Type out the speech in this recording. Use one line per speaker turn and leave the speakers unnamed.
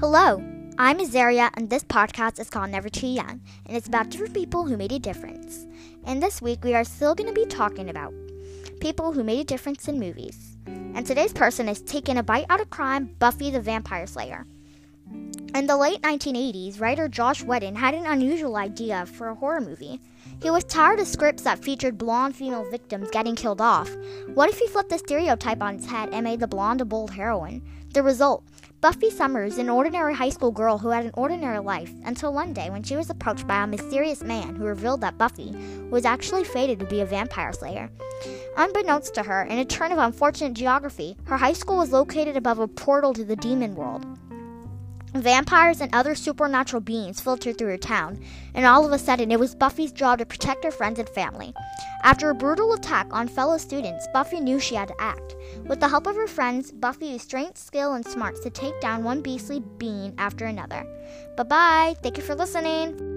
Hello, I'm Azaria, and this podcast is called Never Too Young, and it's about different people who made a difference. And this week, we are still going to be talking about people who made a difference in movies. And today's person is taking a bite out of crime Buffy the Vampire Slayer. In the late 1980s, writer Joss Whedon had an unusual idea for a horror movie. He was tired of scripts that featured blonde female victims getting killed off. What if he flipped the stereotype on its head and made the blonde a bold heroine? The result Buffy Summers, an ordinary high school girl who had an ordinary life, until one day when she was approached by a mysterious man who revealed that Buffy was actually fated to be a vampire slayer. Unbeknownst to her, in a turn of unfortunate geography, her high school was located above a portal to the demon world. Vampires and other supernatural beings filtered through her town, and all of a sudden it was Buffy's job to protect her friends and family. After a brutal attack on fellow students, Buffy knew she had to act. With the help of her friends, Buffy used strength, skill, and smarts to take down one beastly being after another. Bye bye. Thank you for listening.